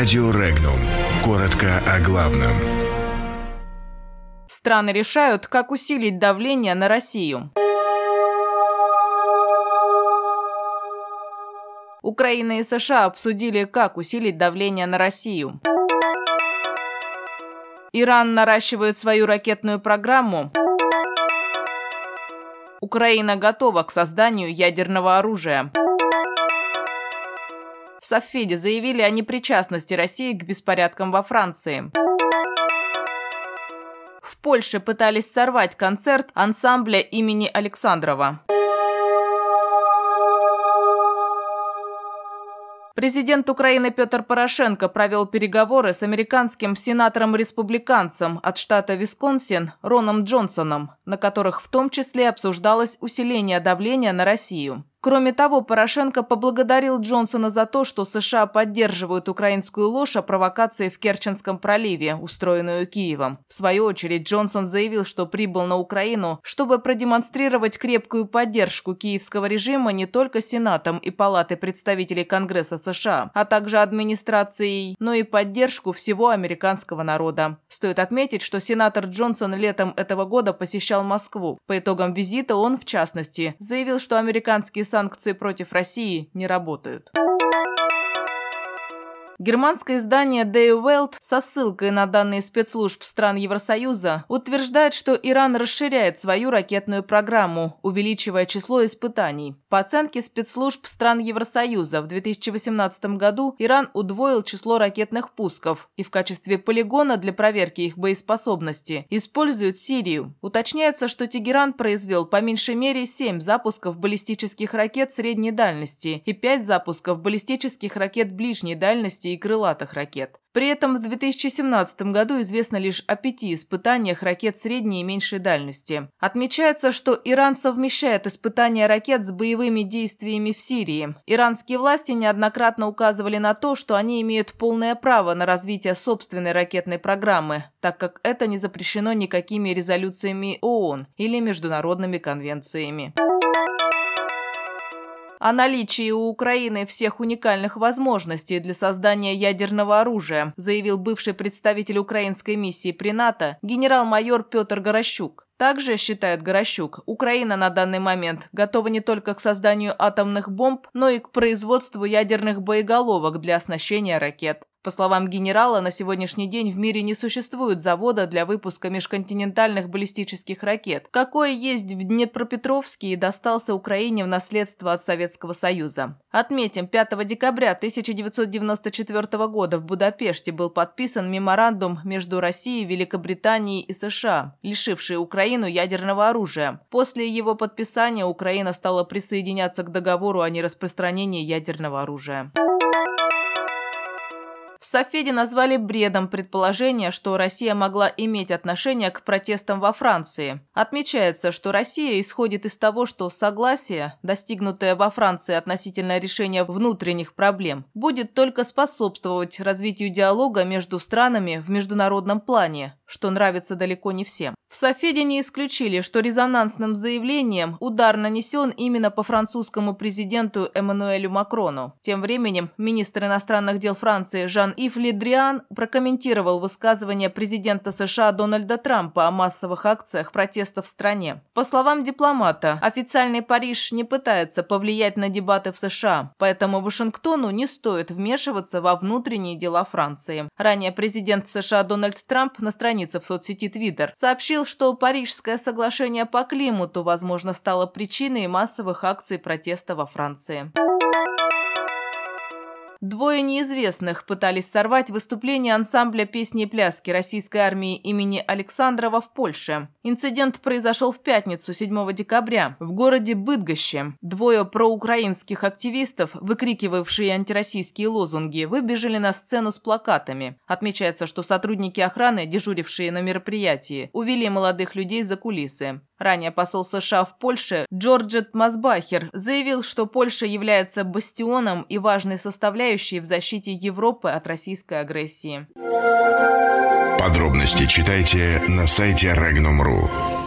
Радио Регнум. Коротко о главном. Страны решают, как усилить давление на Россию. Украина и США обсудили, как усилить давление на Россию. Иран наращивает свою ракетную программу. Украина готова к созданию ядерного оружия. Софеде заявили о непричастности России к беспорядкам во Франции. В Польше пытались сорвать концерт ансамбля имени Александрова. Президент Украины Петр Порошенко провел переговоры с американским сенатором-республиканцем от штата Висконсин Роном Джонсоном, на которых в том числе обсуждалось усиление давления на Россию. Кроме того, Порошенко поблагодарил Джонсона за то, что США поддерживают украинскую ложь о провокации в Керченском проливе, устроенную Киевом. В свою очередь, Джонсон заявил, что прибыл на Украину, чтобы продемонстрировать крепкую поддержку киевского режима не только Сенатом и Палатой представителей Конгресса США, а также администрацией, но и поддержку всего американского народа. Стоит отметить, что сенатор Джонсон летом этого года посещал Москву. По итогам визита он, в частности, заявил, что американские санкции против России не работают. Германское издание Die Welt со ссылкой на данные спецслужб стран Евросоюза утверждает, что Иран расширяет свою ракетную программу, увеличивая число испытаний. По оценке спецслужб стран Евросоюза, в 2018 году Иран удвоил число ракетных пусков и в качестве полигона для проверки их боеспособности используют Сирию. Уточняется, что Тегеран произвел по меньшей мере 7 запусков баллистических ракет средней дальности и 5 запусков баллистических ракет ближней дальности и крылатых ракет. При этом в 2017 году известно лишь о пяти испытаниях ракет средней и меньшей дальности. Отмечается, что Иран совмещает испытания ракет с боевыми действиями в Сирии. Иранские власти неоднократно указывали на то, что они имеют полное право на развитие собственной ракетной программы, так как это не запрещено никакими резолюциями ООН или международными конвенциями. О наличии у Украины всех уникальных возможностей для создания ядерного оружия, заявил бывший представитель украинской миссии при НАТО генерал-майор Петр Горощук. Также, считает Горощук, Украина на данный момент готова не только к созданию атомных бомб, но и к производству ядерных боеголовок для оснащения ракет. По словам генерала, на сегодняшний день в мире не существует завода для выпуска межконтинентальных баллистических ракет, какой есть в Днепропетровске и достался Украине в наследство от Советского Союза. Отметим, 5 декабря 1994 года в Будапеште был подписан меморандум между Россией, Великобританией и США, лишивший Украину ядерного оружия. После его подписания Украина стала присоединяться к договору о нераспространении ядерного оружия. В Софеде назвали бредом предположение, что Россия могла иметь отношение к протестам во Франции. Отмечается, что Россия исходит из того, что согласие, достигнутое во Франции относительно решения внутренних проблем, будет только способствовать развитию диалога между странами в международном плане, что нравится далеко не всем. В Софеде не исключили, что резонансным заявлением удар нанесен именно по французскому президенту Эммануэлю Макрону. Тем временем министр иностранных дел Франции Жан-Ив Ледриан прокомментировал высказывание президента США Дональда Трампа о массовых акциях протеста в стране. По словам дипломата, официальный Париж не пытается повлиять на дебаты в США, поэтому Вашингтону не стоит вмешиваться во внутренние дела Франции. Ранее президент США Дональд Трамп на странице в соцсети Twitter сообщил, что Парижское соглашение по климату, возможно, стало причиной массовых акций протеста во Франции. Двое неизвестных пытались сорвать выступление ансамбля песни и пляски российской армии имени Александрова в Польше. Инцидент произошел в пятницу, 7 декабря, в городе Быдгоще. Двое проукраинских активистов, выкрикивавшие антироссийские лозунги, выбежали на сцену с плакатами. Отмечается, что сотрудники охраны, дежурившие на мероприятии, увели молодых людей за кулисы. Ранее посол США в Польше Джорджет Мазбахер заявил, что Польша является бастионом и важной составляющей в защите Европы от российской агрессии. Подробности читайте на сайте Regnum.ru.